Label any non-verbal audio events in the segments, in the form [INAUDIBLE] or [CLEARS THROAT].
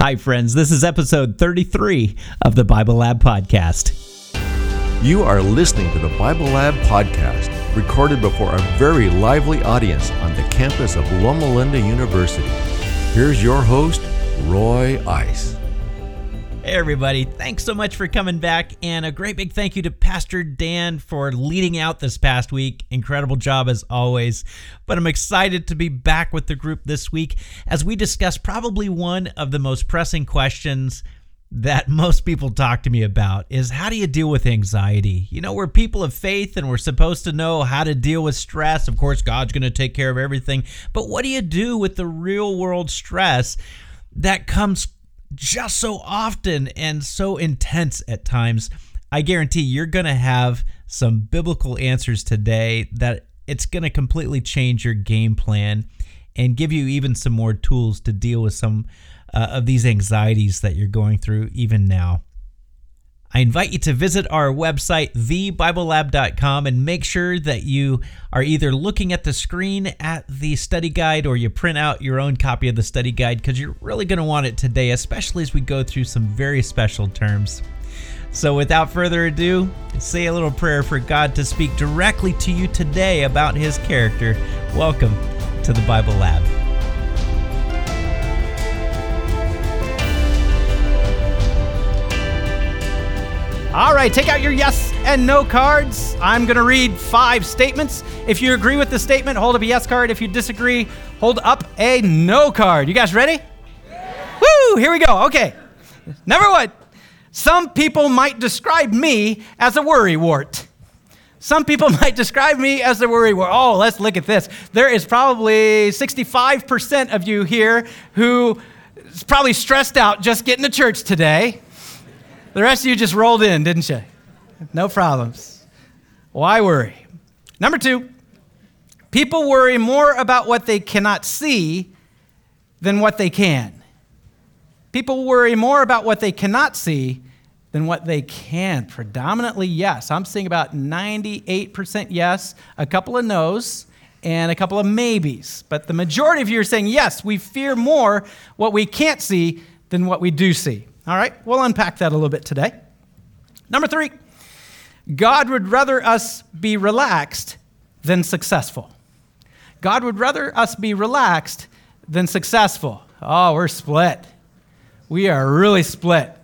Hi, friends. This is episode 33 of the Bible Lab Podcast. You are listening to the Bible Lab Podcast, recorded before a very lively audience on the campus of Loma Linda University. Here's your host, Roy Ice. Everybody. Thanks so much for coming back. And a great big thank you to Pastor Dan for leading out this past week. Incredible job as always. But I'm excited to be back with the group this week as we discuss probably one of the most pressing questions that [LAUGHS] most people talk to me about is how do you deal with anxiety? You know, we're people of faith and we're supposed to know how to deal with stress. Of course, God's going to take care of everything. But what do you do with the real world stress that comes just so often and so intense at times. I guarantee you're going to have some biblical answers today that it's going to completely change your game plan and give you even some more tools to deal with some uh, of these anxieties that you're going through even now. I invite you to visit our website, thebiblelab.com, and make sure that you are either looking at the screen at the study guide or you print out your own copy of the study guide because you're really going to want it today, especially as we go through some very special terms. So, without further ado, say a little prayer for God to speak directly to you today about His character. Welcome to the Bible Lab. All right, take out your yes and no cards. I'm going to read five statements. If you agree with the statement, hold up a yes card. If you disagree, hold up a no card. You guys ready? Yeah. Woo! Here we go. Okay. Number one some people might describe me as a worrywart. Some people [LAUGHS] might describe me as a worrywart. Oh, let's look at this. There is probably 65% of you here who is probably stressed out just getting to church today. The rest of you just rolled in, didn't you? No problems. Why worry? Number two, people worry more about what they cannot see than what they can. People worry more about what they cannot see than what they can. Predominantly, yes. I'm seeing about 98% yes, a couple of no's, and a couple of maybes. But the majority of you are saying yes, we fear more what we can't see than what we do see. All right, we'll unpack that a little bit today. Number three, God would rather us be relaxed than successful. God would rather us be relaxed than successful. Oh, we're split. We are really split.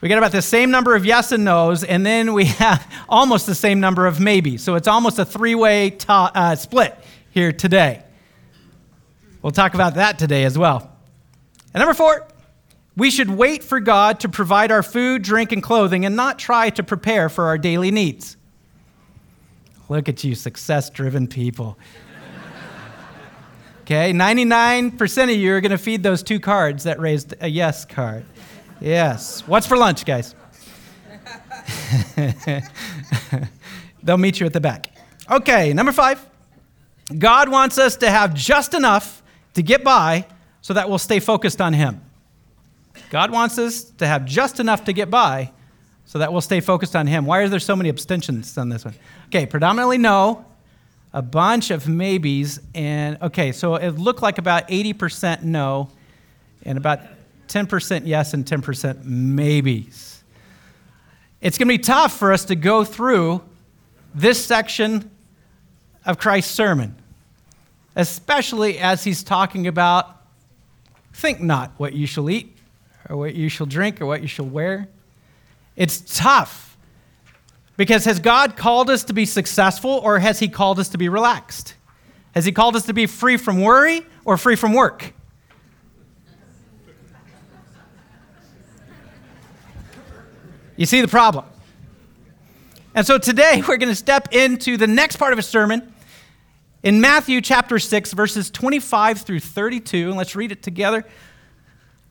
We got about the same number of yes and no's, and then we [LAUGHS] have almost the same number of maybe. So it's almost a three way to- uh, split here today. We'll talk about that today as well. And number four, we should wait for God to provide our food, drink, and clothing and not try to prepare for our daily needs. Look at you, success driven people. [LAUGHS] Okay, 99% of you are going to feed those two cards that raised a yes card. Yes. What's for lunch, guys? [LAUGHS] They'll meet you at the back. Okay, number five. God wants us to have just enough to get by so that we'll stay focused on Him. God wants us to have just enough to get by so that we'll stay focused on Him. Why are there so many abstentions on this one? Okay, predominantly no, a bunch of maybes, and okay, so it looked like about 80% no, and about 10% yes, and 10% maybes. It's going to be tough for us to go through this section of Christ's sermon, especially as he's talking about think not what you shall eat or what you shall drink or what you shall wear. It's tough because has God called us to be successful or has He called us to be relaxed? Has He called us to be free from worry or free from work? You see the problem. And so today we're going to step into the next part of a sermon in Matthew chapter 6, verses 25 through 32. And let's read it together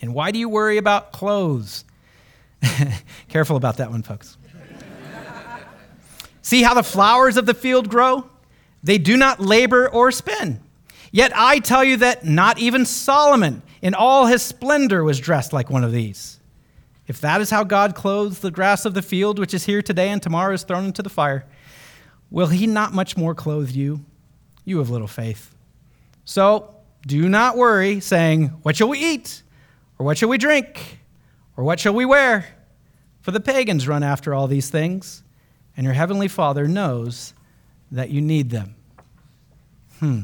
And why do you worry about clothes? [LAUGHS] Careful about that one, folks. [LAUGHS] See how the flowers of the field grow? They do not labor or spin. Yet I tell you that not even Solomon in all his splendor was dressed like one of these. If that is how God clothes the grass of the field, which is here today and tomorrow is thrown into the fire, will he not much more clothe you, you have little faith? So do not worry, saying, What shall we eat? Or what shall we drink? Or what shall we wear? For the pagans run after all these things, and your heavenly Father knows that you need them. Hmm.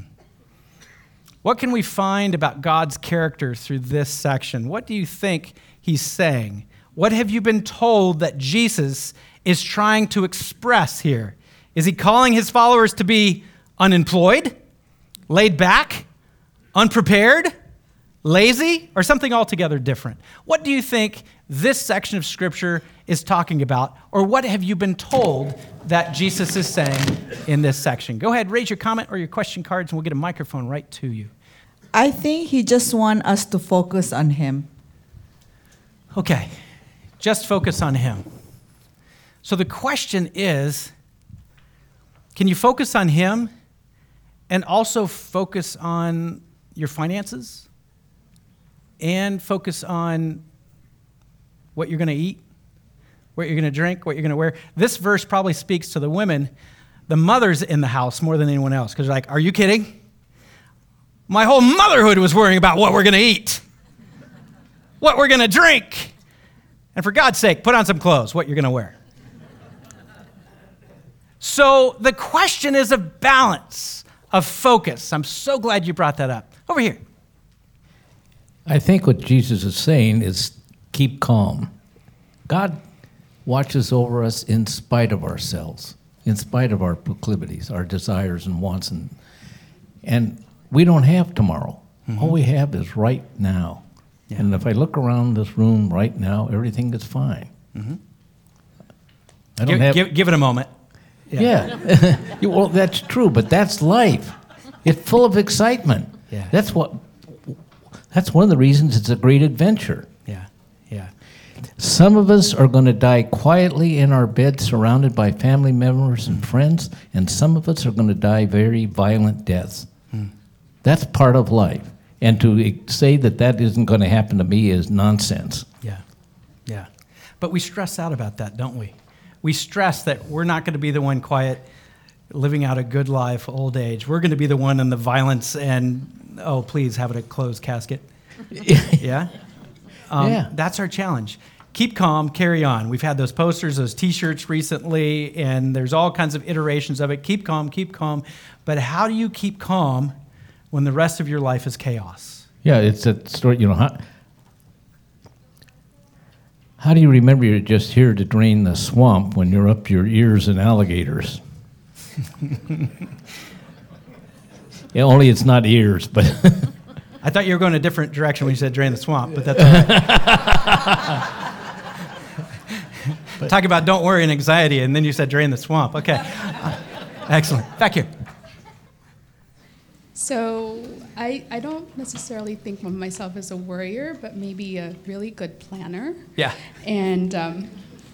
What can we find about God's character through this section? What do you think he's saying? What have you been told that Jesus is trying to express here? Is he calling his followers to be unemployed, laid back, unprepared, lazy, or something altogether different? What do you think this section of Scripture is talking about, or what have you been told that Jesus is saying in this section? Go ahead, raise your comment or your question cards, and we'll get a microphone right to you. I think he just wants us to focus on him. Okay, just focus on him. So the question is can you focus on him and also focus on your finances and focus on what you're going to eat, what you're going to drink, what you're going to wear? This verse probably speaks to the women, the mothers in the house more than anyone else because they're like, are you kidding? My whole motherhood was worrying about what we're going to eat, what we're going to drink. And for God's sake, put on some clothes, what you're going to wear. So the question is of balance, of focus. I'm so glad you brought that up. Over here. I think what Jesus is saying is keep calm. God watches over us in spite of ourselves, in spite of our proclivities, our desires and wants. And, and we don't have tomorrow. Mm-hmm. All we have is right now. Yeah. And if I look around this room right now, everything is fine. Mm-hmm. I don't give, have, give, give, it a moment. Yeah. yeah. [LAUGHS] well, that's true, but that's life. It's full of excitement. Yeah. That's what. That's one of the reasons it's a great adventure. Yeah. Yeah. Some of us are going to die quietly in our bed, surrounded by family members and friends, and some of us are going to die very violent deaths. Mm. That's part of life. And to say that that isn't going to happen to me is nonsense. Yeah. Yeah. But we stress out about that, don't we? we stress that we're not going to be the one quiet, living out a good life, old age. We're going to be the one in the violence and, oh, please have it a closed casket. [LAUGHS] yeah? Um, yeah. That's our challenge. Keep calm, carry on. We've had those posters, those t shirts recently, and there's all kinds of iterations of it. Keep calm, keep calm. But how do you keep calm when the rest of your life is chaos? Yeah, it's a story, you know, how, how do you remember you're just here to drain the swamp when you're up your ears in alligators? [LAUGHS] yeah, only it's not ears, but. I thought you were going a different direction when you said drain the swamp, but that's all right. [LAUGHS] Talk about don't worry and anxiety, and then you said drain the swamp. Okay. Uh, excellent. Back here. So I, I don't necessarily think of myself as a worrier, but maybe a really good planner. Yeah. And um,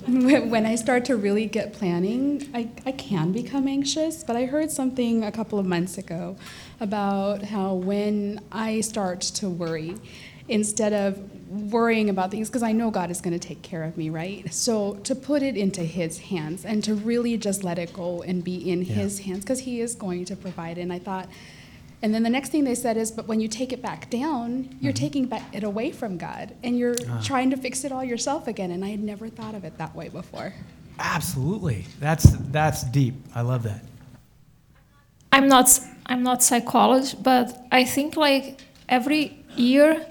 when I start to really get planning, I, I can become anxious. But I heard something a couple of months ago about how when I start to worry, instead of worrying about things, because I know God is going to take care of me, right? So to put it into His hands and to really just let it go and be in yeah. His hands, because He is going to provide. And I thought, and then the next thing they said is, but when you take it back down, you're mm-hmm. taking it away from God and you're ah. trying to fix it all yourself again. And I had never thought of it that way before. Absolutely. That's that's deep. I love that. I'm not I'm not psychologist, but I think like every year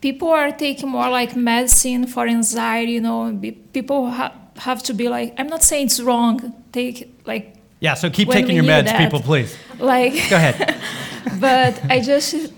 people are taking more like medicine for anxiety, you know, people ha- have to be like I'm not saying it's wrong. Take like Yeah, so keep taking your meds, that, people, please. Like Go ahead. [LAUGHS] but I just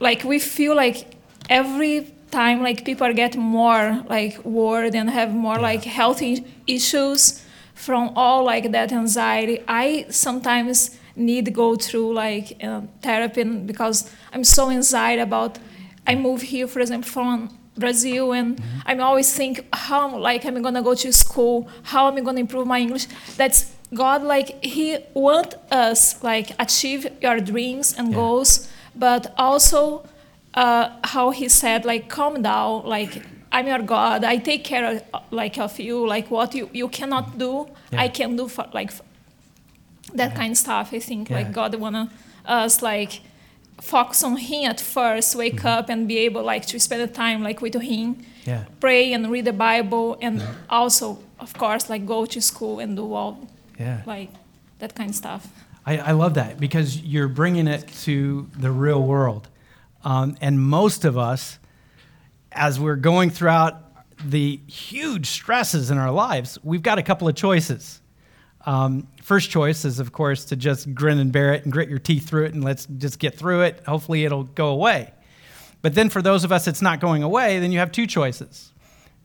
like we feel like every time like people get more like worried and have more like health issues from all like that anxiety. I sometimes need to go through like uh, therapy because I'm so anxiety about I move here, for example, from Brazil, and I'm always think how like I'm gonna go to school, how am I gonna improve my English? That's God, like He want us like achieve your dreams and goals, but also uh, how He said like calm down, like I'm your God, I take care of, like of you, like what you you cannot do, Yeah. I can do for like that kind of stuff. I think Yeah. like God wanna us like focus on Him at first, wake up and be able like to spend the time like with Him, Yeah. pray and read the Bible, and also of course like go to school and do all Yeah. like that kind of stuff. I, I love that because you're bringing it to the real world. Um, and most of us, as we're going throughout the huge stresses in our lives, we've got a couple of choices. Um, first choice is, of course, to just grin and bear it and grit your teeth through it and let's just get through it. Hopefully, it'll go away. But then, for those of us it's not going away, then you have two choices.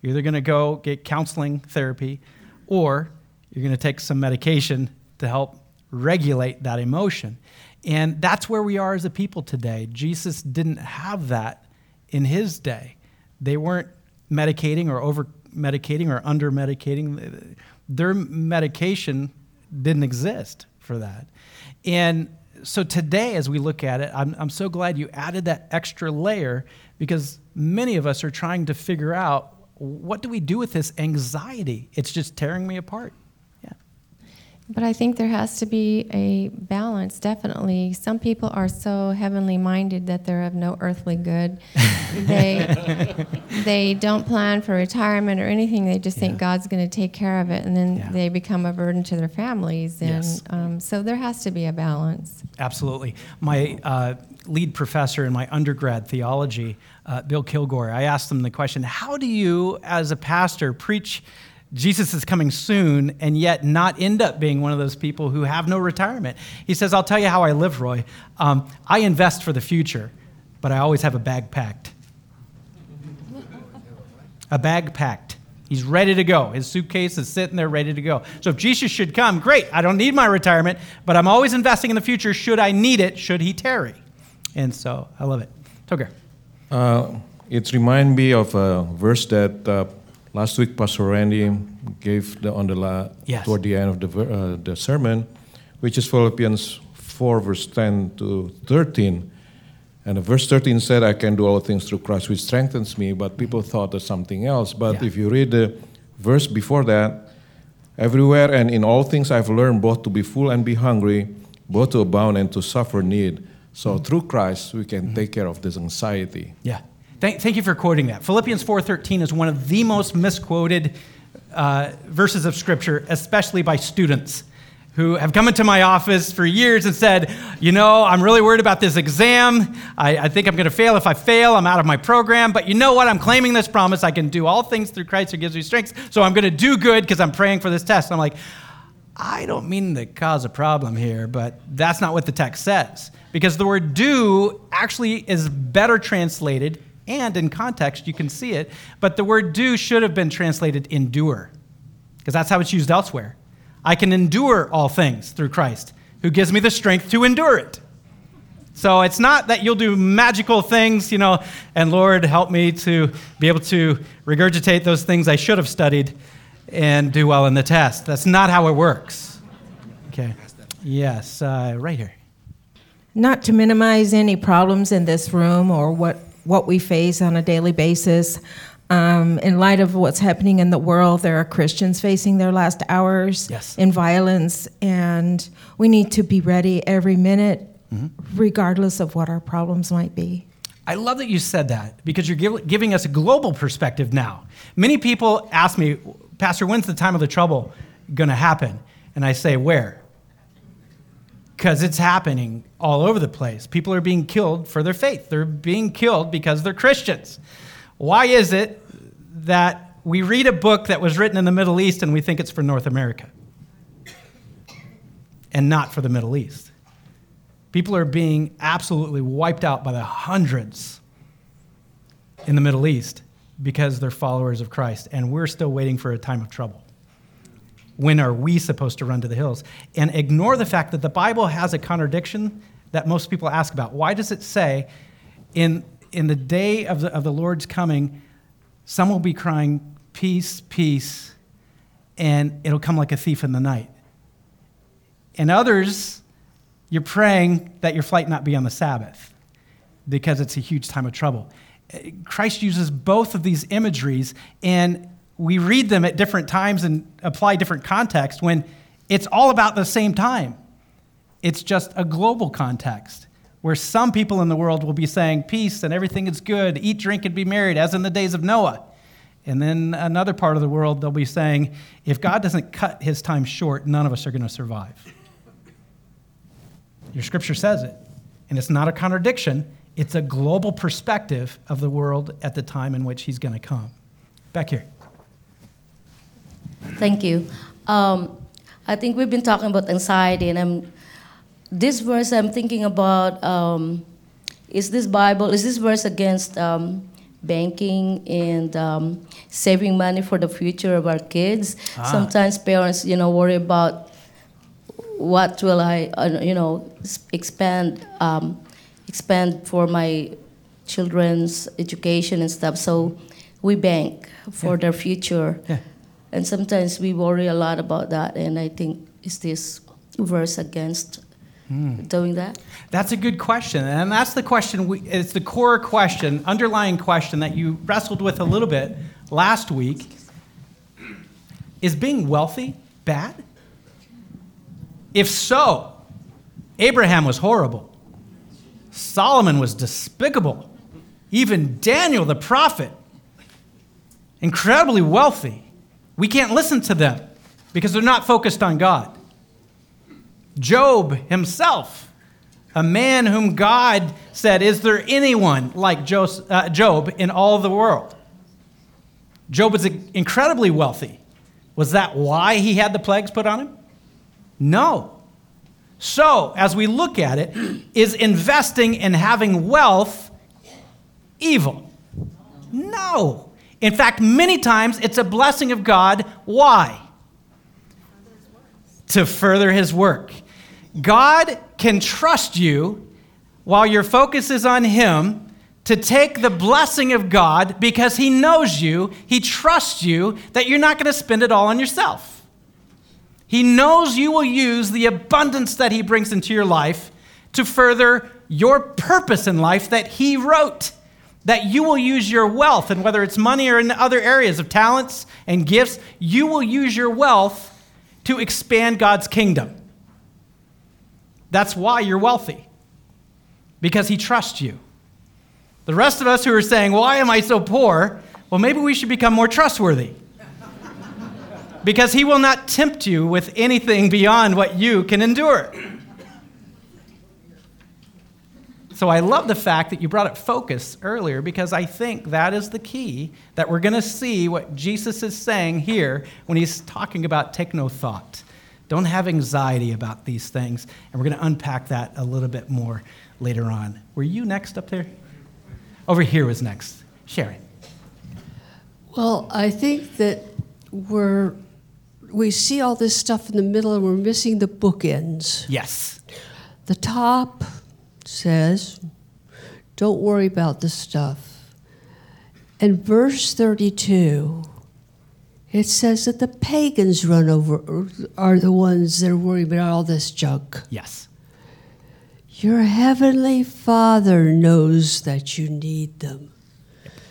You're either going to go get counseling therapy or you're going to take some medication to help regulate that emotion. And that's where we are as a people today. Jesus didn't have that in his day. They weren't medicating or over medicating or under medicating. Their medication didn't exist for that. And so today, as we look at it, I'm, I'm so glad you added that extra layer because many of us are trying to figure out what do we do with this anxiety? It's just tearing me apart. But I think there has to be a balance, definitely. Some people are so heavenly minded that they're of no earthly good. [LAUGHS] they they don't plan for retirement or anything. They just think God's going to take care of it, and then Yeah. they become a burden to their families. And Yes. um, so there has to be a balance. Absolutely. My uh, lead professor in my undergrad theology, uh, Bill Kilgore, I asked him the question How do you, as a pastor, preach Jesus is coming soon and yet not end up being one of those people who have no retirement? He says, I'll tell you how I live, Roy. Um, I invest for the future, but I always have a bag packed. a bag packed. He's ready to go. His suitcase is sitting there ready to go. So if Jesus should come, great. I don't need my retirement, but I'm always investing in the future should I need it, should he tarry. And so I love it. Toger. Uh, it reminds me of a verse that uh, last week Pastor Randy gave the, on the la- Yes. toward the end of the, uh, the sermon, which is Philippians 4, verse 10 to 13. And verse 13 said, I can do all things through Christ, which strengthens me. But people thought of something else. But Yeah. if you read the verse before that, everywhere and in all things I've learned both to be full and be hungry, both to abound and to suffer need. So through Christ, we can take care of this anxiety. Yeah. Thank, thank you for quoting that. Philippians 4.13 is one of the most misquoted uh, verses of Scripture, especially by students who have come into my office for years and said, you know, I'm really worried about this exam. I, I think I'm going to fail. If I fail, I'm out of my program. But you know what? I'm claiming this promise. I can do all things through Christ who gives me strength. So I'm going to do good because I'm praying for this test. I'm like, I don't mean to cause a problem here, but that's not what the text says. Because the word do actually is better translated, and in context, you can see it, but the word do should have been translated endure, because that's how it's used elsewhere. I can endure all things through Christ, who gives me the strength to endure it. So it's not that you'll do magical things, you know, and Lord, help me to be able to regurgitate those things I should have studied and do well in the test. That's not how it works. Okay. Yes, uh, right here. Not to minimize any problems in this room or what, what we face on a daily basis. Um, in light of what's happening in the world, there are Christians facing their last hours Yes. in violence, and we need to be ready every minute, regardless of what our problems might be. I love that you said that because you're giv giving us a global perspective now. Many people ask me, Pastor, when's the time of the trouble going to happen? And I say, where? Because it's happening all over the place. People are being killed for their faith, they're being killed because they're Christians. Why is it that we read a book that was written in the Middle East and we think it's for North America and not for the Middle East? People are being absolutely wiped out by the hundreds in the Middle East because they're followers of Christ, and we're still waiting for a time of trouble. When are we supposed to run to the hills? And ignore the fact that the Bible has a contradiction that most people ask about. Why does it say in, in the day of the, of the Lord's coming, some will be crying, Peace, peace, and it'll come like a thief in the night. And others, you're praying that your flight not be on the Sabbath because it's a huge time of trouble. Christ uses both of these imageries, and we read them at different times and apply different context when it's all about the same time. It's just a global context where some people in the world will be saying peace and everything is good, eat, drink, and be married, as in the days of Noah. And then another part of the world, they'll be saying, if God doesn't cut his time short, none of us are going to survive. Your scripture says it. And it's not a contradiction, it's a global perspective of the world at the time in which he's going to come. Back here. Thank you. Um, I think we've been talking about anxiety, and I'm, this verse I'm thinking about um, is this Bible, is this verse against um, banking and um, saving money for the future of our kids? Ah. Sometimes parents, you know, worry about what will I, uh, you know, expand, um, expand for my children's education and stuff. So we bank for Yeah. their future. Yeah. And sometimes we worry a lot about that. And I think is this verse against Hmm. doing that? That's a good question. And that's the question, we, it's the core question, underlying question that you wrestled with a little bit last week. Is being wealthy bad? If so, Abraham was horrible. Solomon was despicable. Even Daniel the prophet, incredibly wealthy. We can't listen to them because they're not focused on God. Job himself, a man whom God said, Is there anyone like uh, Job in all the world? Job was incredibly wealthy. Was that why he had the plagues put on him? No. So, as we look at it, is investing and having wealth evil? No. In fact, many times it's a blessing of God. Why? To further his work. God can trust you while your focus is on him to take the blessing of God because he knows you, he trusts you, that you're not going to spend it all on yourself. He knows you will use the abundance that He brings into your life to further your purpose in life that He wrote. That you will use your wealth, and whether it's money or in other areas of talents and gifts, you will use your wealth to expand God's kingdom. That's why you're wealthy, because He trusts you. The rest of us who are saying, Why am I so poor? Well, maybe we should become more trustworthy because he will not tempt you with anything beyond what you can endure. So I love the fact that you brought up focus earlier because I think that is the key that we're going to see what Jesus is saying here when he's talking about take no thought. Don't have anxiety about these things. And we're going to unpack that a little bit more later on. Were you next up there? Over here was next. Sharon. Well, I think that we're we see all this stuff in the middle and we're missing the bookends. Yes. The top says, "Don't worry about the stuff." In verse 32 it says that the pagans run over are the ones that are worried about all this junk. Yes. Your heavenly Father knows that you need them.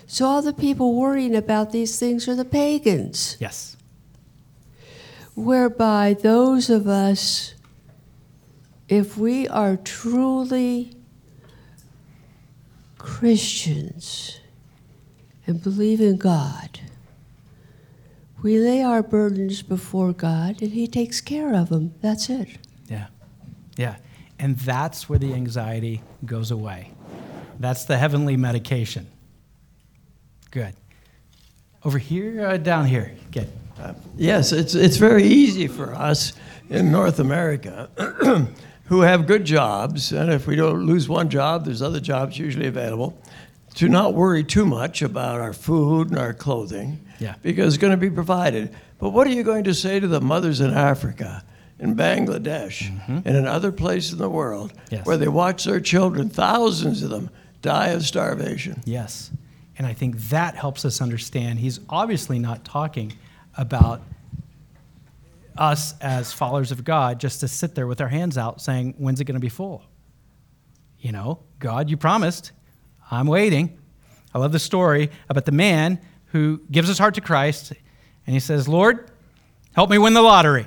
So all the people worrying about these things are the pagans. Yes. Whereby those of us, if we are truly Christians and believe in God, we lay our burdens before God and He takes care of them. That's it. Yeah. Yeah. And that's where the anxiety goes away. That's the heavenly medication. Good. Over here, uh, down here. Good. Yes, it's, it's very easy for us in North America [CLEARS THROAT] who have good jobs, and if we don't lose one job, there's other jobs usually available, to not worry too much about our food and our clothing Yeah. because it's going to be provided. But what are you going to say to the mothers in Africa, in Bangladesh, mm-hmm. and in other places in the world Yes. where they watch their children, thousands of them, die of starvation. Yes. And I think that helps us understand he's obviously not talking about us as followers of God just to sit there with our hands out saying, When's it going to be full? You know, God, you promised. I'm waiting. I love the story about the man who gives his heart to Christ and he says, Lord, help me win the lottery.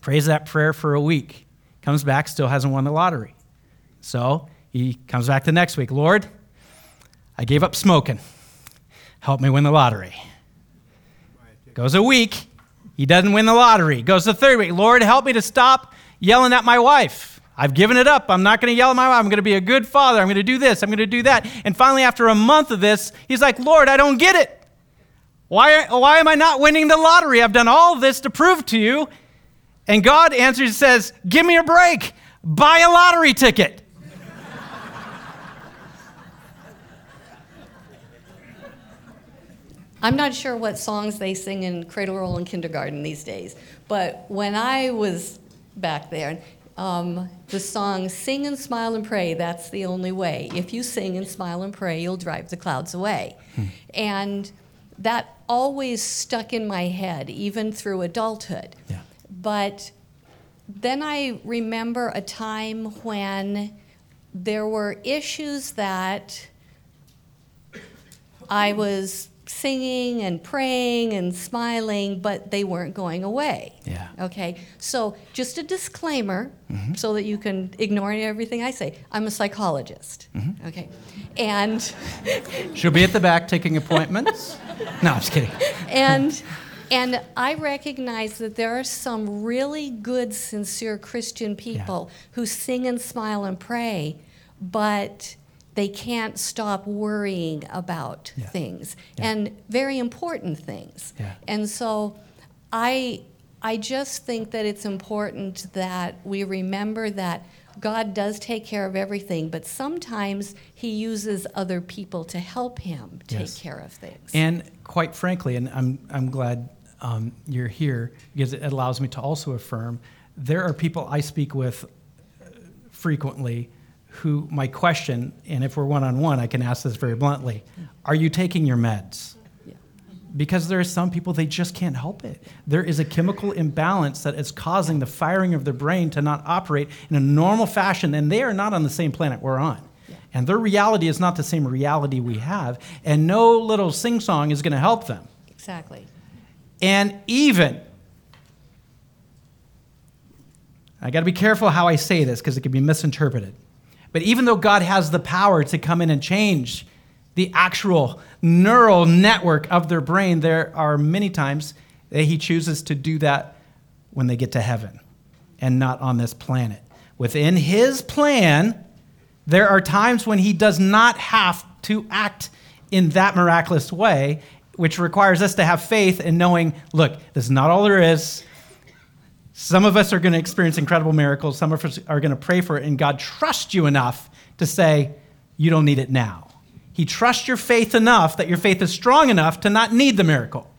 Prays that prayer for a week. Comes back, still hasn't won the lottery. So he comes back the next week. Lord, I gave up smoking. Help me win the lottery. Goes a week. He doesn't win the lottery. Goes the third week. Lord, help me to stop yelling at my wife. I've given it up. I'm not going to yell at my wife. I'm going to be a good father. I'm going to do this. I'm going to do that. And finally, after a month of this, he's like, Lord, I don't get it. Why, why am I not winning the lottery? I've done all this to prove to you. And God answers and says, Give me a break. Buy a lottery ticket. I'm not sure what songs they sing in Cradle Roll and kindergarten these days, but when I was back there, um, the song Sing and Smile and Pray, that's the only way. If you sing and smile and pray, you'll drive the clouds away. And that always stuck in my head, even through adulthood. Yeah. But then I remember a time when there were issues that I was singing and praying and smiling, but they weren't going away. Yeah. Okay. So just a disclaimer, mm-hmm. so that you can ignore everything I say. I'm a psychologist. Mm-hmm. Okay. And [LAUGHS] She'll be at the back taking appointments. [LAUGHS] no, I'm just kidding. and [LAUGHS] and I recognize that there are some really good, sincere Christian people who sing and smile and pray, but they can't stop worrying about things and very important things. Yeah. And so I I just think that it's important that we remember that God does take care of everything, but sometimes he uses other people to help him take Yes. care of things. And quite frankly, and I'm, I'm glad um, you're here because it allows me to also affirm there are people I speak with uh, frequently who my question, and if we're one on one, I can ask this very bluntly Are you taking your meds? Because there are some people, they just can't help it. There is a chemical imbalance that is causing the firing of their brain to not operate in a normal fashion, and they are not on the same planet we're on. Yeah. And their reality is not the same reality we have, and no little sing song is going to help them. Exactly. And even, I got to be careful how I say this because it can be misinterpreted. But even though God has the power to come in and change the actual neural network of their brain, there are many times that He chooses to do that when they get to heaven and not on this planet. Within His plan, there are times when He does not have to act in that miraculous way, which requires us to have faith in knowing look, this is not all there is. Some of us are going to experience incredible miracles. Some of us are going to pray for it, and God trusts you enough to say, You don't need it now. He trusts your faith enough that your faith is strong enough to not need the miracle.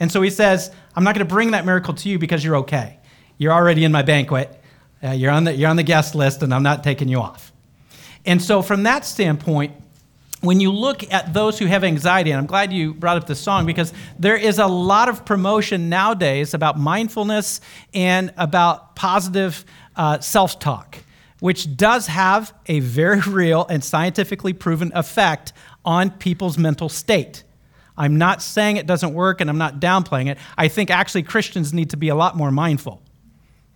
And so He says, I'm not going to bring that miracle to you because you're okay. You're already in my banquet, Uh, you're, on the, you're on the guest list, and I'm not taking you off. And so, from that standpoint, when you look at those who have anxiety, and I'm glad you brought up the song because there is a lot of promotion nowadays about mindfulness and about positive uh, self talk, which does have a very [LAUGHS] real and scientifically proven effect on people's mental state. I'm not saying it doesn't work and I'm not downplaying it. I think actually Christians need to be a lot more mindful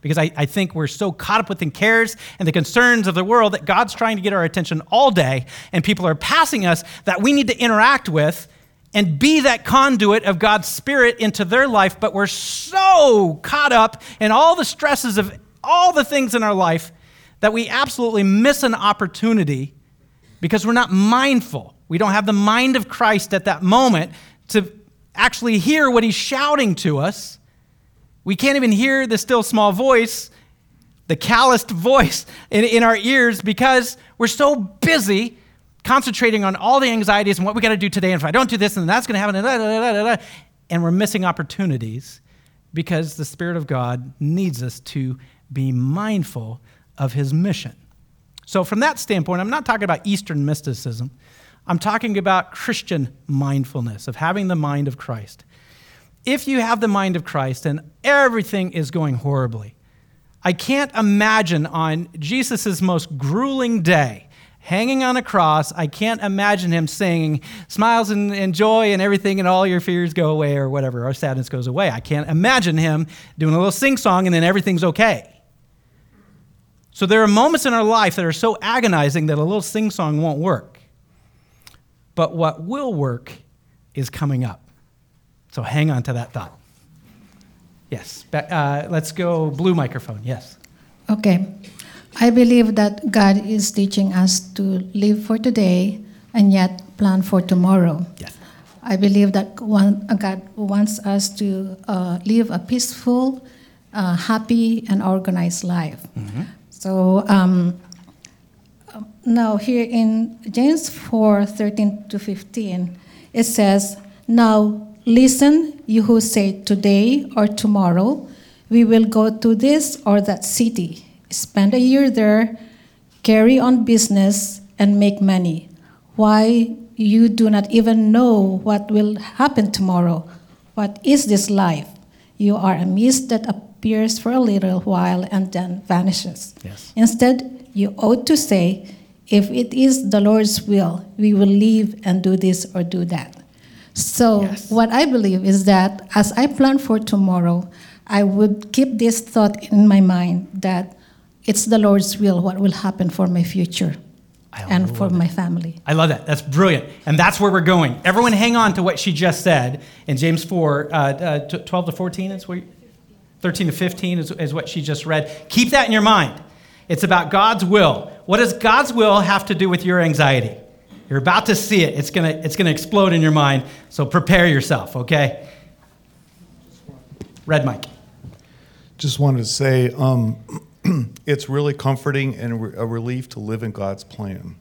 because I, I think we're so caught up with the cares and the concerns of the world that God's trying to get our attention all day, and people are passing us that we need to interact with and be that conduit of God's Spirit into their life. But we're so caught up in all the stresses of all the things in our life that we absolutely miss an opportunity because we're not mindful. We don't have the mind of Christ at that moment to actually hear what He's shouting to us. We can't even hear the still small voice, the calloused voice in, in our ears because we're so busy concentrating on all the anxieties and what we got to do today. And if I don't do this, then that's going to happen. Da, da, da. and we're missing opportunities because the Spirit of God needs us to be mindful of His mission. So, from that standpoint, I'm not talking about Eastern mysticism. I'm talking about Christian mindfulness, of having the mind of Christ. If you have the mind of Christ and everything is going horribly, I can't imagine on Jesus' most grueling day, hanging on a cross, I can't imagine him saying, smiles and, and, joy and everything, and all your fears go away, or whatever, or sadness goes away. I can't imagine him doing a little sing song and then everything's okay. So there are moments in our life that are so agonizing that a little sing song won't work. But what will work is coming up. So hang on to that thought. Yes. Uh, let's go blue microphone. Yes. Okay. I believe that God is teaching us to live for today and yet plan for tomorrow. Yes. I believe that one, God wants us to uh, live a peaceful, uh, happy, and organized life. Mm-hmm. So um, now here in James 4 13 to 15, it says, Now listen, you who say today or tomorrow, we will go to this or that city, spend a year there, carry on business, and make money. Why you do not even know what will happen tomorrow? What is this life? You are a mist that appears for a little while and then vanishes. Yes. Instead, you ought to say, if it is the Lord's will, we will live and do this or do that. So, yes. what I believe is that as I plan for tomorrow, I would keep this thought in my mind that it's the Lord's will what will happen for my future and for my family. I love that. That's brilliant. And that's where we're going. Everyone, hang on to what she just said in James 4 uh, uh, 12 to 14 is where 13 to 15 is, is what she just read. Keep that in your mind. It's about God's will. What does God's will have to do with your anxiety? You're about to see it. It's going to it's going to explode in your mind. So prepare yourself, okay? Red Mike. Just wanted to say um, [CLEARS THROAT] it's really comforting and a relief to live in God's plan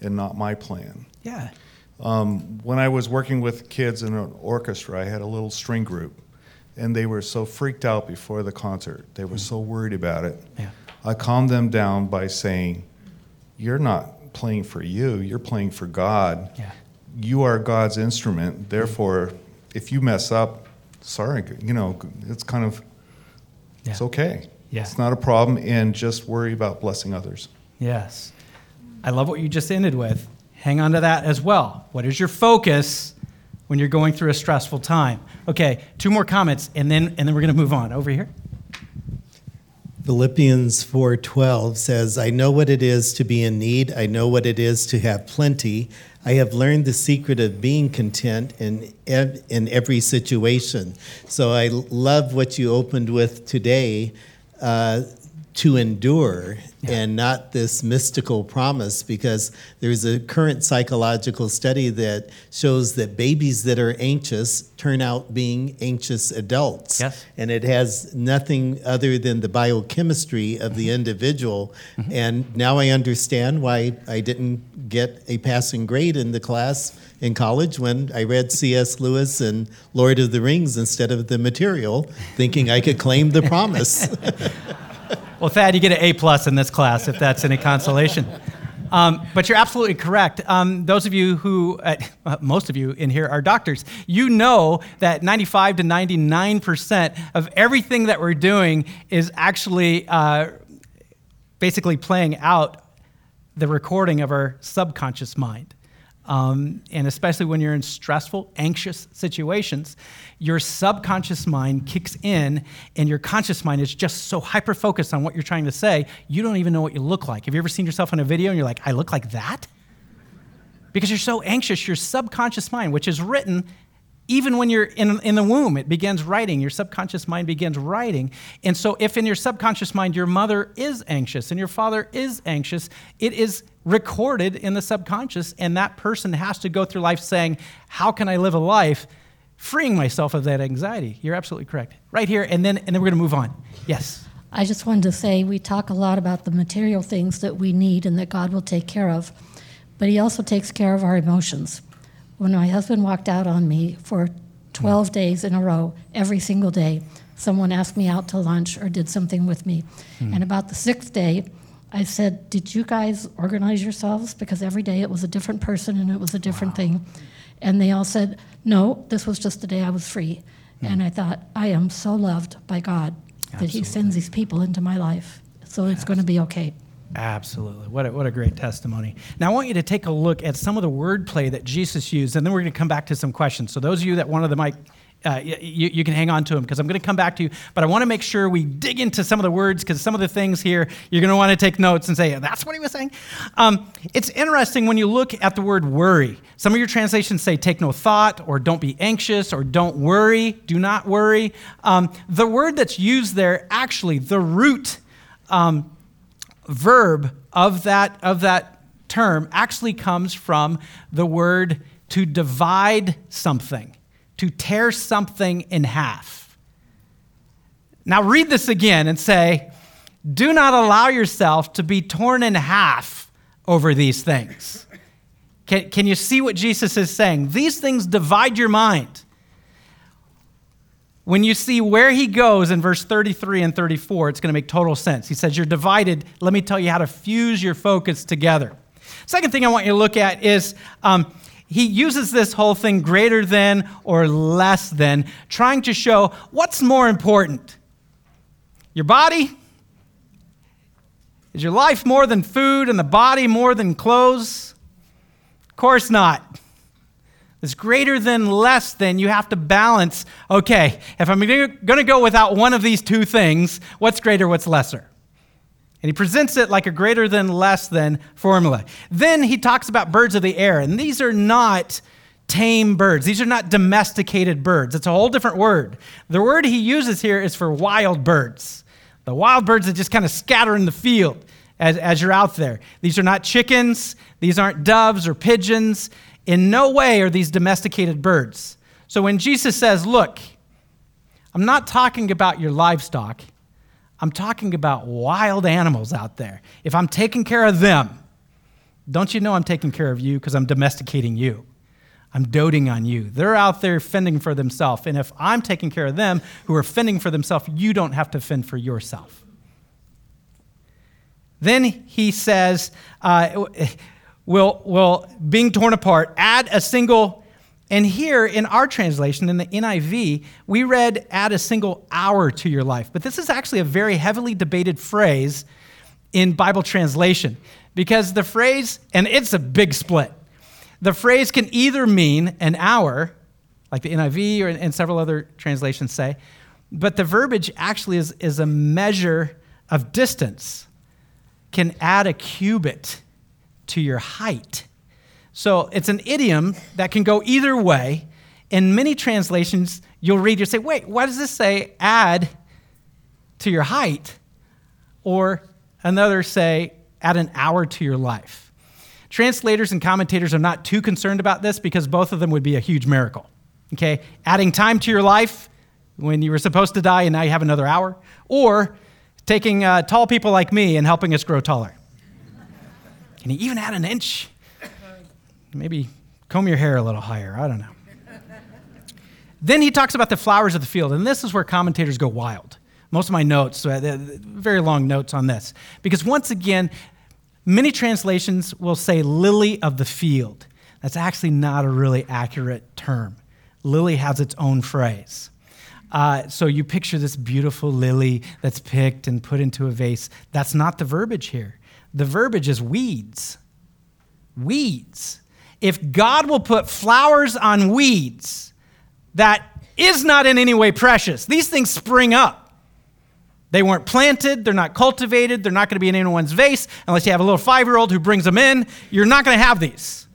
and not my plan. Yeah. Um, when I was working with kids in an orchestra, I had a little string group, and they were so freaked out before the concert. They were so worried about it. Yeah. I calmed them down by saying, You're not playing for you, you're playing for God. Yeah. You are God's instrument. Therefore, if you mess up, sorry, you know, it's kind of, yeah. it's okay. Yeah. It's not a problem, and just worry about blessing others. Yes. I love what you just ended with. Hang on to that as well. What is your focus when you're going through a stressful time? Okay, two more comments, and then and then we're going to move on. Over here. Philippians 4:12 says, "I know what it is to be in need. I know what it is to have plenty. I have learned the secret of being content in ev- in every situation." So I love what you opened with today. Uh, to endure yeah. and not this mystical promise because there's a current psychological study that shows that babies that are anxious turn out being anxious adults. Yes. And it has nothing other than the biochemistry of the individual. Mm-hmm. And now I understand why I didn't get a passing grade in the class in college when I read C.S. Lewis and Lord of the Rings instead of the material, thinking I could claim the promise. [LAUGHS] Well, Thad, you get an A plus in this class if that's any consolation. Um, but you're absolutely correct. Um, those of you who, uh, [LAUGHS] most of you in here are doctors, you know that 95 to 99% of everything that we're doing is actually uh, basically playing out the recording of our subconscious mind. Um, and especially when you're in stressful, anxious situations, your subconscious mind kicks in, and your conscious mind is just so hyper focused on what you're trying to say, you don't even know what you look like. Have you ever seen yourself in a video and you're like, I look like that? Because you're so anxious, your subconscious mind, which is written even when you're in, in the womb, it begins writing. Your subconscious mind begins writing. And so, if in your subconscious mind your mother is anxious and your father is anxious, it is recorded in the subconscious, and that person has to go through life saying, How can I live a life freeing myself of that anxiety? You're absolutely correct. Right here, and then, and then we're going to move on. Yes. I just wanted to say we talk a lot about the material things that we need and that God will take care of, but He also takes care of our emotions. When my husband walked out on me for 12 days in a row, every single day, someone asked me out to lunch or did something with me. Mm. And about the sixth day, I said, Did you guys organize yourselves? Because every day it was a different person and it was a different thing. And they all said, No, this was just the day I was free. And I thought, I am so loved by God that He sends these people into my life. So it's going to be okay. Absolutely. What a, what a great testimony. Now, I want you to take a look at some of the wordplay that Jesus used, and then we're going to come back to some questions. So, those of you that wanted the mic, uh, you, you can hang on to them because I'm going to come back to you. But I want to make sure we dig into some of the words because some of the things here, you're going to want to take notes and say, that's what he was saying. Um, it's interesting when you look at the word worry. Some of your translations say, take no thought, or don't be anxious, or don't worry, do not worry. Um, the word that's used there, actually, the root. Um, verb of that, of that term actually comes from the word to divide something, to tear something in half. Now, read this again and say, Do not allow yourself to be torn in half over these things. Can, can you see what Jesus is saying? These things divide your mind when you see where he goes in verse 33 and 34, it's going to make total sense. He says, You're divided. Let me tell you how to fuse your focus together. Second thing I want you to look at is um, he uses this whole thing greater than or less than, trying to show what's more important your body? Is your life more than food and the body more than clothes? Of course not. It's greater than less than. You have to balance. Okay, if I'm going to go without one of these two things, what's greater, what's lesser? And he presents it like a greater than less than formula. Then he talks about birds of the air, and these are not tame birds. These are not domesticated birds. It's a whole different word. The word he uses here is for wild birds. The wild birds that just kind of scatter in the field as, as you're out there. These are not chickens, these aren't doves or pigeons. In no way are these domesticated birds. So when Jesus says, Look, I'm not talking about your livestock, I'm talking about wild animals out there. If I'm taking care of them, don't you know I'm taking care of you because I'm domesticating you? I'm doting on you. They're out there fending for themselves. And if I'm taking care of them who are fending for themselves, you don't have to fend for yourself. Then he says, uh, will, will being torn apart, add a single, and here in our translation, in the NIV, we read add a single hour to your life. But this is actually a very heavily debated phrase in Bible translation because the phrase, and it's a big split, the phrase can either mean an hour, like the NIV or, and several other translations say, but the verbiage actually is, is a measure of distance, can add a cubit to your height. So it's an idiom that can go either way. In many translations, you'll read, you say, wait, why does this say add to your height? Or another say, add an hour to your life. Translators and commentators are not too concerned about this because both of them would be a huge miracle. Okay? Adding time to your life when you were supposed to die and now you have another hour, or taking uh, tall people like me and helping us grow taller. Can you even add an inch? Maybe comb your hair a little higher. I don't know. then he talks about the flowers of the field, and this is where commentators go wild. Most of my notes, uh, very long notes on this, because once again, many translations will say lily of the field. That's actually not a really accurate term. Lily has its own phrase. Uh, so you picture this beautiful lily that's picked and put into a vase. That's not the verbiage here. The verbiage is weeds. Weeds. If God will put flowers on weeds, that is not in any way precious. These things spring up. They weren't planted, they're not cultivated, they're not going to be in anyone's vase unless you have a little five year old who brings them in. You're not going to have these.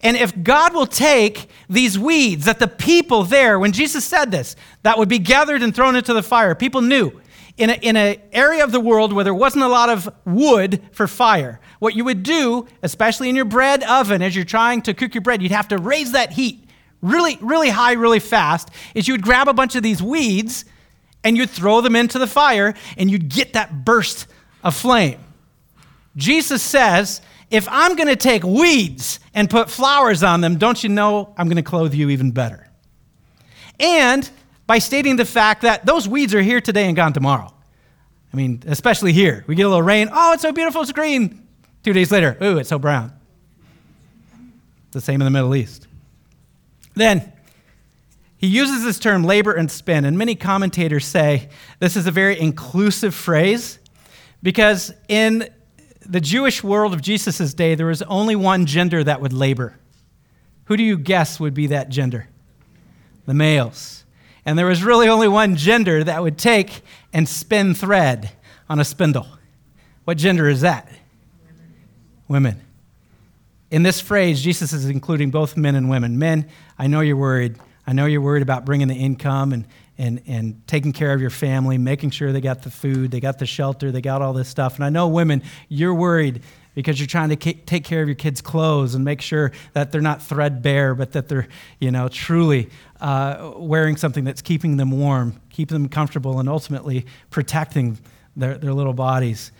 And if God will take these weeds that the people there, when Jesus said this, that would be gathered and thrown into the fire, people knew in an in a area of the world where there wasn't a lot of wood for fire, what you would do, especially in your bread oven, as you're trying to cook your bread, you'd have to raise that heat really, really high, really fast, is you would grab a bunch of these weeds and you'd throw them into the fire and you'd get that burst of flame. Jesus says, if I'm going to take weeds and put flowers on them, don't you know I'm going to clothe you even better? And by stating the fact that those weeds are here today and gone tomorrow. I mean, especially here. We get a little rain. Oh, it's so beautiful, it's green. Two days later, ooh, it's so brown. The same in the Middle East. Then, he uses this term labor and spin, and many commentators say this is a very inclusive phrase because in the Jewish world of Jesus' day, there was only one gender that would labor. Who do you guess would be that gender? The males. And there was really only one gender that would take and spin thread on a spindle. What gender is that? Women. In this phrase, Jesus is including both men and women. Men, I know you're worried. I know you're worried about bringing the income and, and, and taking care of your family, making sure they got the food, they got the shelter, they got all this stuff. And I know women, you're worried because you're trying to take care of your kids' clothes and make sure that they're not threadbare, but that they're, you know, truly uh, wearing something that's keeping them warm, keeping them comfortable, and ultimately protecting their, their little bodies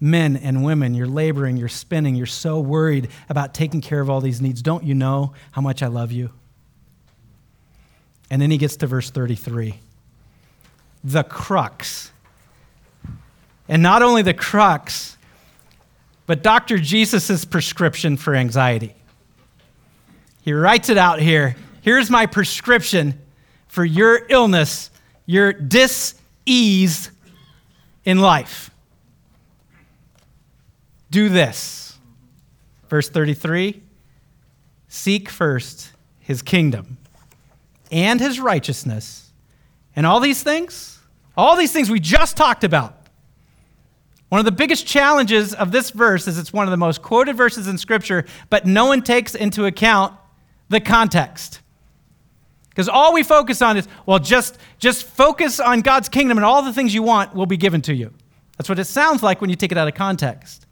men and women, you're laboring, you're spinning, you're so worried about taking care of all these needs. Don't you know how much I love you? And then he gets to verse 33 the crux. And not only the crux, but Dr. Jesus' prescription for anxiety. He writes it out here. Here's my prescription for your illness, your dis ease in life do this. Verse 33 Seek first his kingdom and his righteousness, and all these things, all these things we just talked about. One of the biggest challenges of this verse is it's one of the most quoted verses in Scripture, but no one takes into account the context. Because all we focus on is, well, just, just focus on God's kingdom and all the things you want will be given to you. That's what it sounds like when you take it out of context.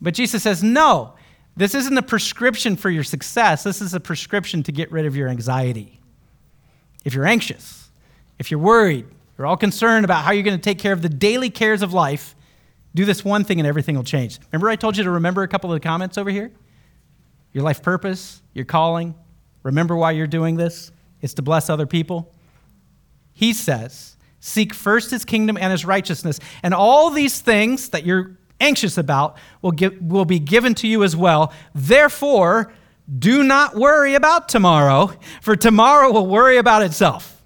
But Jesus says, no, this isn't a prescription for your success. This is a prescription to get rid of your anxiety. If you're anxious, if you're worried, you're all concerned about how you're going to take care of the daily cares of life, do this one thing and everything will change. Remember, I told you to remember a couple of the comments over here? Your life purpose, your calling. Remember why you're doing this? It's to bless other people. He says, Seek first his kingdom and his righteousness, and all these things that you're anxious about will, give, will be given to you as well. Therefore, do not worry about tomorrow, for tomorrow will worry about itself.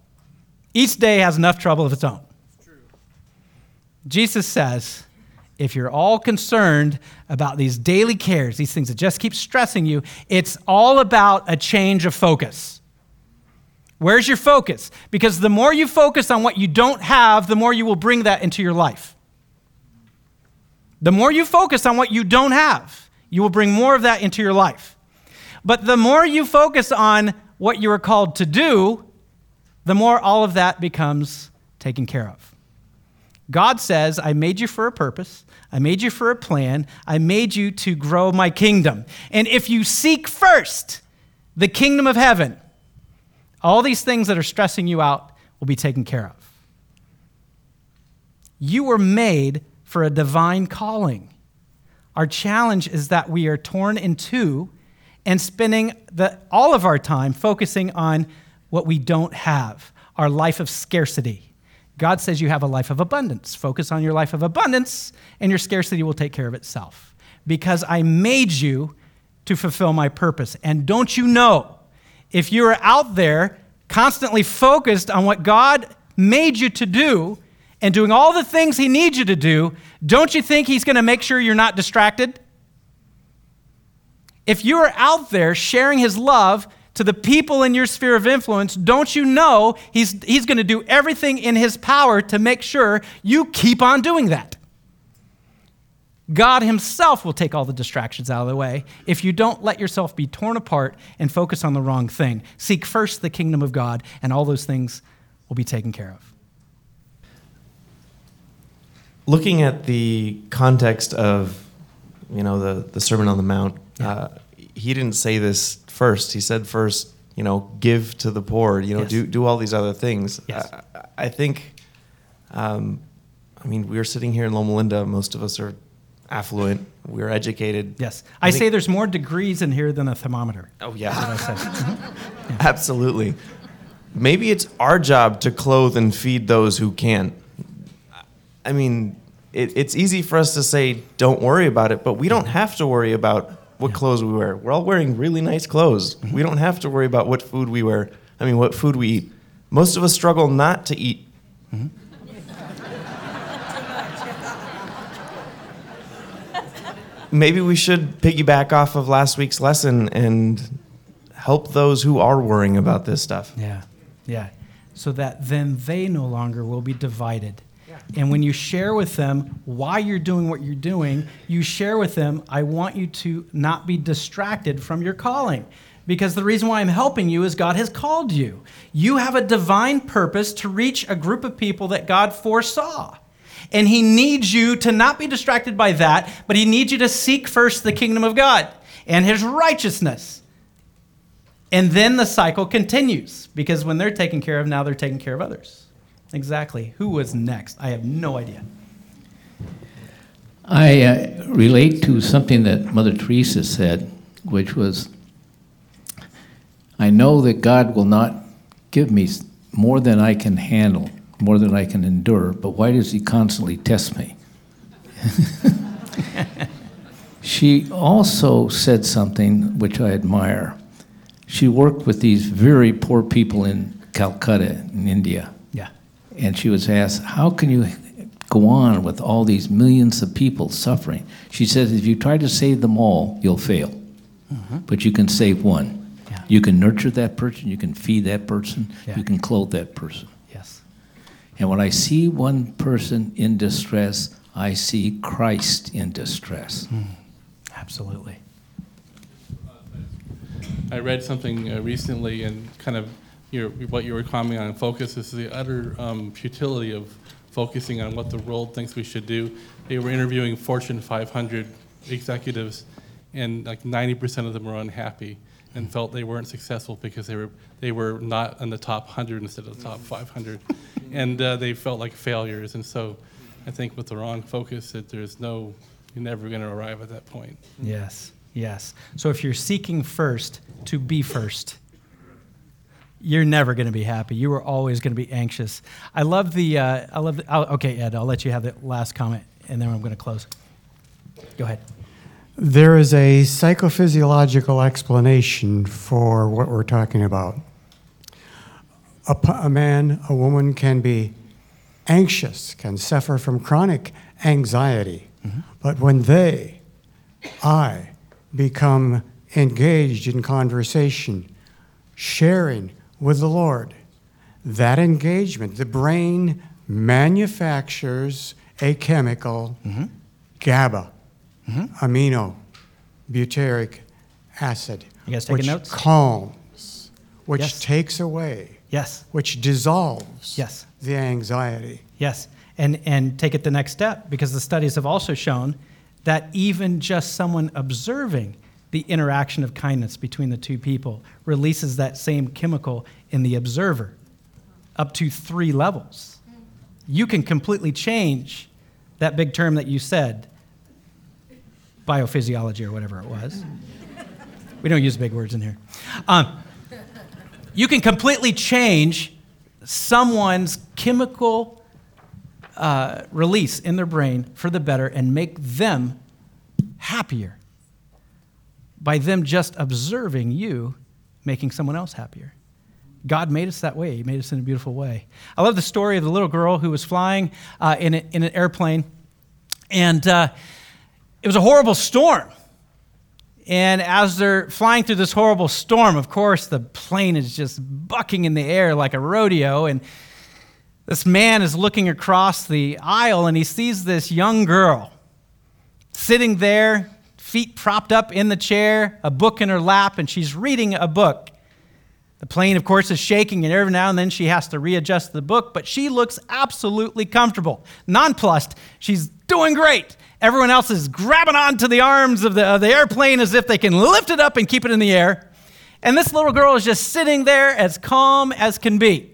Each day has enough trouble of its own. Jesus says, if you're all concerned about these daily cares, these things that just keep stressing you, it's all about a change of focus. Where's your focus? Because the more you focus on what you don't have, the more you will bring that into your life. The more you focus on what you don't have, you will bring more of that into your life. But the more you focus on what you are called to do, the more all of that becomes taken care of. God says, I made you for a purpose. I made you for a plan. I made you to grow my kingdom. And if you seek first the kingdom of heaven, all these things that are stressing you out will be taken care of. You were made for a divine calling. Our challenge is that we are torn in two and spending the, all of our time focusing on what we don't have, our life of scarcity. God says you have a life of abundance. Focus on your life of abundance, and your scarcity will take care of itself. Because I made you to fulfill my purpose. And don't you know, if you are out there constantly focused on what God made you to do, and doing all the things He needs you to do, don't you think He's going to make sure you're not distracted? If you are out there sharing His love to the people in your sphere of influence, don't you know He's, he's going to do everything in His power to make sure you keep on doing that? God Himself will take all the distractions out of the way if you don't let yourself be torn apart and focus on the wrong thing. Seek first the kingdom of God, and all those things will be taken care of looking at the context of you know the the Sermon on the Mount, yeah. uh, he didn't say this first. He said first, you know, give to the poor. You know, yes. do do all these other things. Yes. I, I think. Um, I mean, we are sitting here in Loma Linda. Most of us are affluent. We're educated. Yes, I, I say there's more degrees in here than a thermometer. Oh yeah, said. [LAUGHS] yeah. Absolutely. Maybe it's our job to clothe and feed those who can't. I mean, it, it's easy for us to say, don't worry about it, but we don't have to worry about what clothes we wear. We're all wearing really nice clothes. Mm-hmm. We don't have to worry about what food we wear. I mean, what food we eat. Most of us struggle not to eat. Mm-hmm. Maybe we should piggyback off of last week's lesson and help those who are worrying about this stuff. Yeah, yeah. So that then they no longer will be divided. And when you share with them why you're doing what you're doing, you share with them, I want you to not be distracted from your calling. Because the reason why I'm helping you is God has called you. You have a divine purpose to reach a group of people that God foresaw. And He needs you to not be distracted by that, but He needs you to seek first the kingdom of God and His righteousness. And then the cycle continues because when they're taken care of, now they're taking care of others. Exactly. Who was next? I have no idea. I uh, relate to something that Mother Teresa said, which was, I know that God will not give me more than I can handle, more than I can endure, but why does He constantly test me? [LAUGHS] she also said something which I admire. She worked with these very poor people in Calcutta, in India. Yeah. And she was asked, How can you go on with all these millions of people suffering? She says, If you try to save them all, you'll fail. Mhm. But you can save one. You can nurture that person, you can feed that person, Yeah. you can clothe that person. Yes. And when I see one person in distress, I see Christ in distress. Absolutely. I read something uh, recently, and kind of your, what you were commenting on focus is the utter um, futility of focusing on what the world thinks we should do. They were interviewing Fortune 500 executives, and like 90% of them were unhappy and felt they weren't successful because they were they were not in the top 100 instead of the top 500, [LAUGHS] and uh, they felt like failures. And so, I think with the wrong focus, that there's no you're never going to arrive at that point. Yes, yes. So if you're seeking first to be first, you're never going to be happy. You are always going to be anxious. I love the. Uh, I love. The, I'll, okay, Ed. I'll let you have the last comment, and then I'm going to close. Go ahead. There is a psychophysiological explanation for what we're talking about. A, a man, a woman can be anxious, can suffer from chronic anxiety, but when they, I, become engaged in conversation, sharing with the Lord, that engagement, the brain manufactures a chemical, mm-hmm. GABA, mm-hmm. amino butyric acid, You guys taking which notes? calms, which Yes. takes away, Yes. which dissolves Yes. the anxiety. Yes, and and take it the next step because the studies have also shown that even just someone observing the interaction of kindness between the two people releases that same chemical in the observer up to 3 levels. You can completely change that big term that you said biophysiology or whatever it was. We don't use big words in here. Um, you can completely change someone's chemical uh, release in their brain for the better and make them happier by them just observing you making someone else happier. God made us that way. He made us in a beautiful way. I love the story of the little girl who was flying uh, in, a, in an airplane, and uh, it was a horrible storm. And as they're flying through this horrible storm, of course, the plane is just bucking in the air like a rodeo. And this man is looking across the aisle and he sees this young girl sitting there, feet propped up in the chair, a book in her lap, and she's reading a book. The plane, of course, is shaking, and every now and then she has to readjust the book, but she looks absolutely comfortable, nonplussed. She's doing great. Everyone else is grabbing onto the arms of the, of the airplane as if they can lift it up and keep it in the air. And this little girl is just sitting there as calm as can be.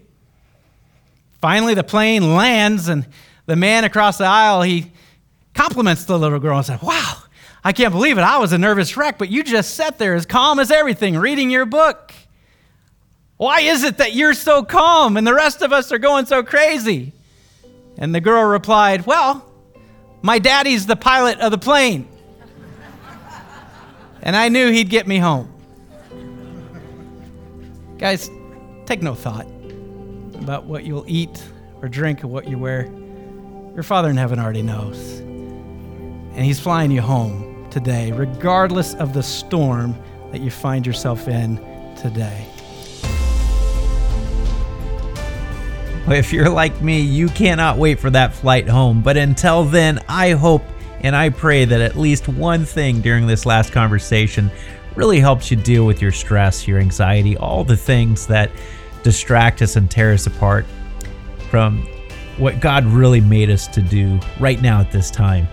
Finally, the plane lands, and the man across the aisle, he compliments the little girl and says, Wow, I can't believe it. I was a nervous wreck, but you just sat there as calm as everything, reading your book. Why is it that you're so calm and the rest of us are going so crazy? And the girl replied, Well, My daddy's the pilot of the plane. And I knew he'd get me home. Guys, take no thought about what you'll eat or drink or what you wear. Your Father in heaven already knows. And He's flying you home today, regardless of the storm that you find yourself in today. If you're like me, you cannot wait for that flight home. But until then, I hope and I pray that at least one thing during this last conversation really helps you deal with your stress, your anxiety, all the things that distract us and tear us apart from what God really made us to do right now at this time.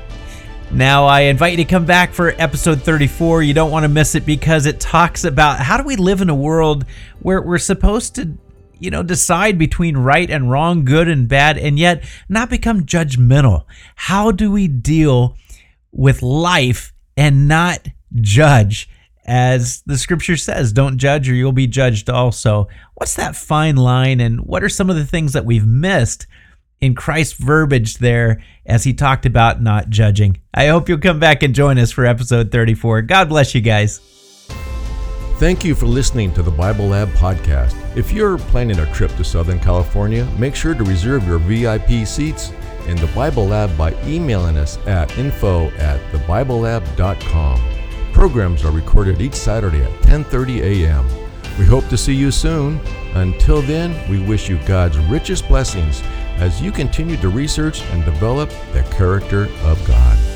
Now, I invite you to come back for episode 34. You don't want to miss it because it talks about how do we live in a world where we're supposed to, you know, decide between right and wrong, good and bad, and yet not become judgmental. How do we deal with life and not judge? As the scripture says, don't judge or you'll be judged also. What's that fine line, and what are some of the things that we've missed? In Christ's verbiage there as he talked about not judging. I hope you'll come back and join us for episode 34. God bless you guys. Thank you for listening to the Bible Lab podcast. If you're planning a trip to Southern California, make sure to reserve your VIP seats in the Bible Lab by emailing us at info at thebiblelab.com. Programs are recorded each Saturday at 10:30 a.m. We hope to see you soon. Until then, we wish you God's richest blessings as you continue to research and develop the character of God.